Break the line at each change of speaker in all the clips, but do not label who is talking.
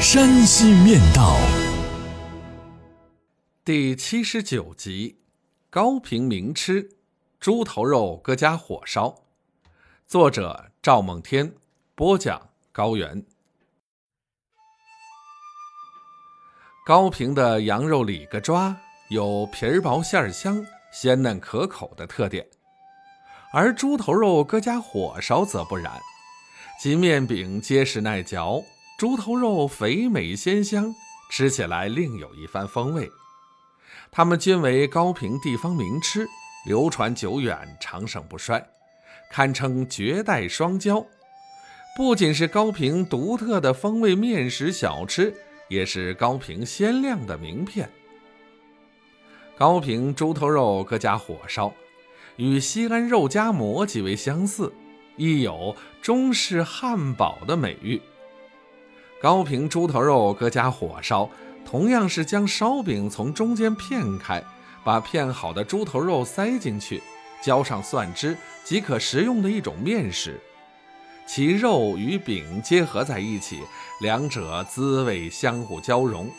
山西面道》
第七十九集：高平名吃猪头肉搁家火烧。作者：赵梦天，播讲：高原。高平的羊肉里个抓有皮儿薄馅儿香、鲜嫩可口的特点，而猪头肉搁家火烧则不然。其面饼结实耐嚼，猪头肉肥美鲜香，吃起来另有一番风味。它们均为高平地方名吃，流传久远，长盛不衰，堪称绝代双骄。不仅是高平独特的风味面食小吃。也是高平鲜亮的名片。高平猪头肉各家火烧，与西安肉夹馍极为相似，亦有中式汉堡的美誉。高平猪头肉搁家火烧，同样是将烧饼从中间片开，把片好的猪头肉塞进去，浇上蒜汁即可食用的一种面食。其肉与饼结合在一起，两者滋味相互交融，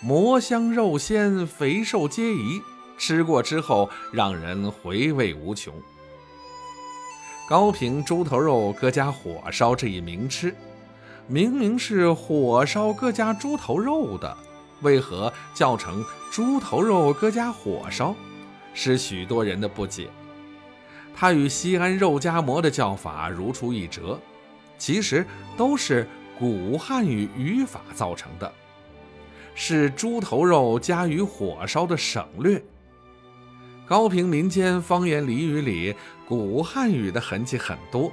馍香肉鲜，肥瘦皆宜。吃过之后，让人回味无穷。高平猪头肉搁家火烧这一名吃，明明是火烧各家猪头肉的，为何叫成猪头肉各家火烧？是许多人的不解。它与西安肉夹馍的叫法如出一辙，其实都是古汉语语法造成的，是猪头肉加于火烧的省略。高平民间方言俚语里古汉语的痕迹很多，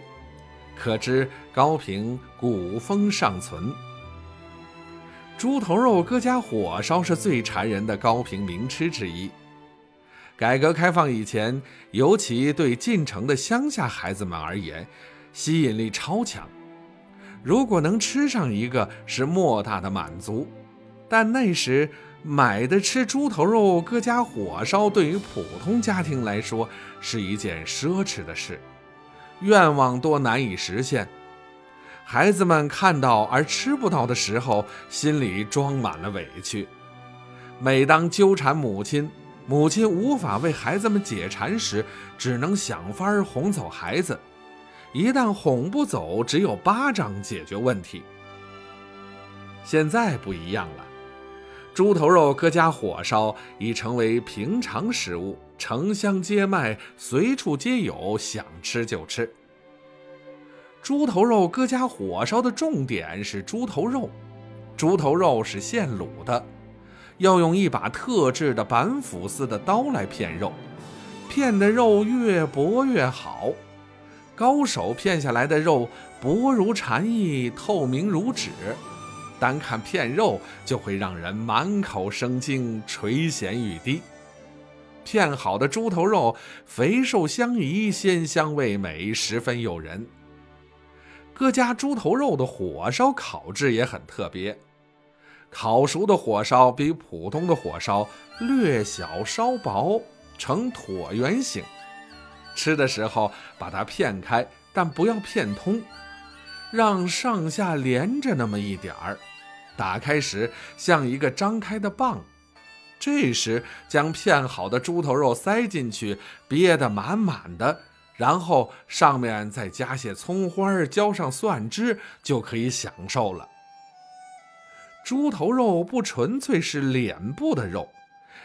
可知高平古风尚存。猪头肉各家火烧是最馋人的高平名吃之一。改革开放以前，尤其对进城的乡下孩子们而言，吸引力超强。如果能吃上一个，是莫大的满足。但那时买的吃猪头肉各家火烧，对于普通家庭来说是一件奢侈的事，愿望多难以实现。孩子们看到而吃不到的时候，心里装满了委屈。每当纠缠母亲。母亲无法为孩子们解馋时，只能想法儿哄走孩子。一旦哄不走，只有巴掌解决问题。现在不一样了，猪头肉各家火烧已成为平常食物，城乡街卖，随处皆有，想吃就吃。猪头肉各家火烧的重点是猪头肉，猪头肉是现卤的。要用一把特制的板斧似的刀来片肉，片的肉越薄越好。高手片下来的肉薄如蝉翼，透明如纸，单看片肉就会让人满口生津，垂涎欲滴。片好的猪头肉肥瘦相宜，鲜香味美，十分诱人。各家猪头肉的火烧烤制也很特别。烤熟的火烧比普通的火烧略小稍薄，呈椭圆形。吃的时候把它片开，但不要片通，让上下连着那么一点儿。打开时像一个张开的蚌。这时将片好的猪头肉塞进去，憋得满满的，然后上面再加些葱花，浇上蒜汁，就可以享受了。猪头肉不纯粹是脸部的肉，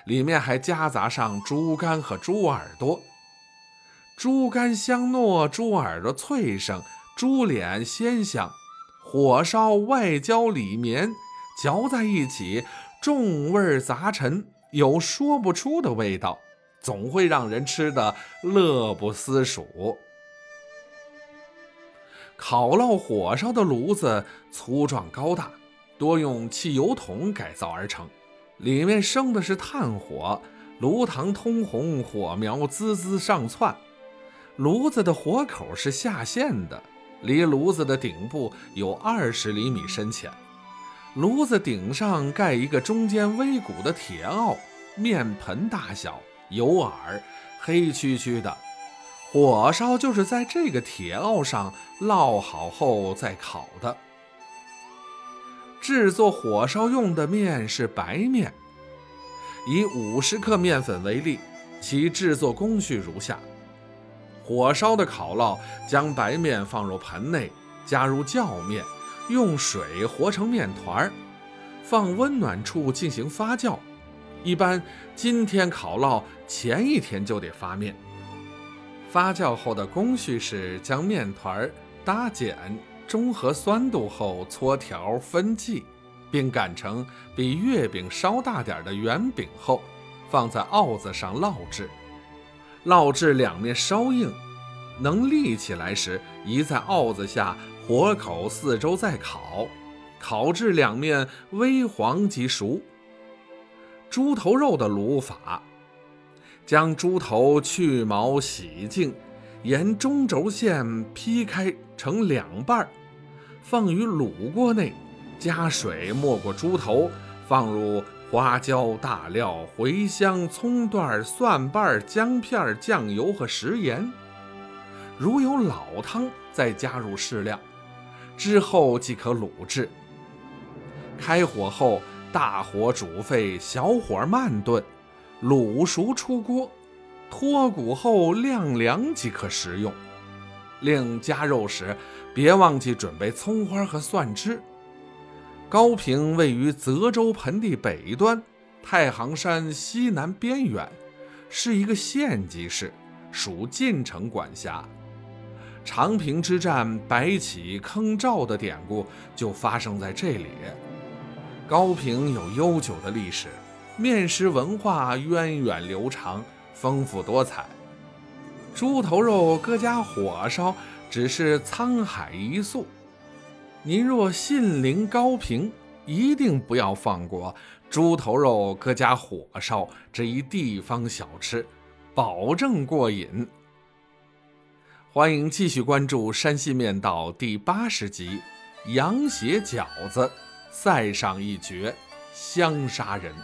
里面还夹杂上猪肝和猪耳朵。猪肝香糯，猪耳朵脆生，猪脸鲜香。火烧外焦里绵，嚼在一起，众味杂陈，有说不出的味道，总会让人吃得乐不思蜀。烤烙火烧的炉子粗壮高大。多用汽油桶改造而成，里面生的是炭火，炉膛通红，火苗滋滋上窜。炉子的火口是下陷的，离炉子的顶部有二十厘米深浅。炉子顶上盖一个中间微鼓的铁鏊，面盆大小，有耳，黑黢黢的。火烧就是在这个铁鏊上烙好后再烤的。制作火烧用的面是白面，以五十克面粉为例，其制作工序如下。火烧的烤烙，将白面放入盆内，加入酵面，用水和成面团儿，放温暖处进行发酵。一般今天烤烙，前一天就得发面。发酵后的工序是将面团儿搭碱，中和酸度后搓条分剂，并擀成比月饼稍大点的圆饼后，放在鏊子上烙制。烙至两面稍硬，能立起来时，移在鏊子下，火口四周再烤，烤至两面微黄即熟。猪头肉的卤法：将猪头去毛洗净，沿中轴线劈开成两半，放于卤锅内，加水没过猪头，放入。花椒、大料、茴香、葱段、蒜瓣、姜片、酱油和食盐。如有老汤，再加入适量，之后即可卤制。开火后，大火煮沸，小火慢炖，卤熟出锅，脱骨后晾凉即可食用。另加肉时，别忘记准备葱花和蒜汁。高平位于泽州盆地北端，太行山西南边缘，是一个县级市，属晋城管辖。长平之战白起坑赵的典故就发生在这里。高平有悠久的历史，面食文化源远流长，丰富多彩。猪头肉搁家火烧，只是沧海一粟。您若信陵高平，一定不要放过猪头肉各家火烧这一地方小吃，保证过瘾。欢迎继续关注《山西面道》第八十集《羊血饺子》，塞上一绝，香杀人。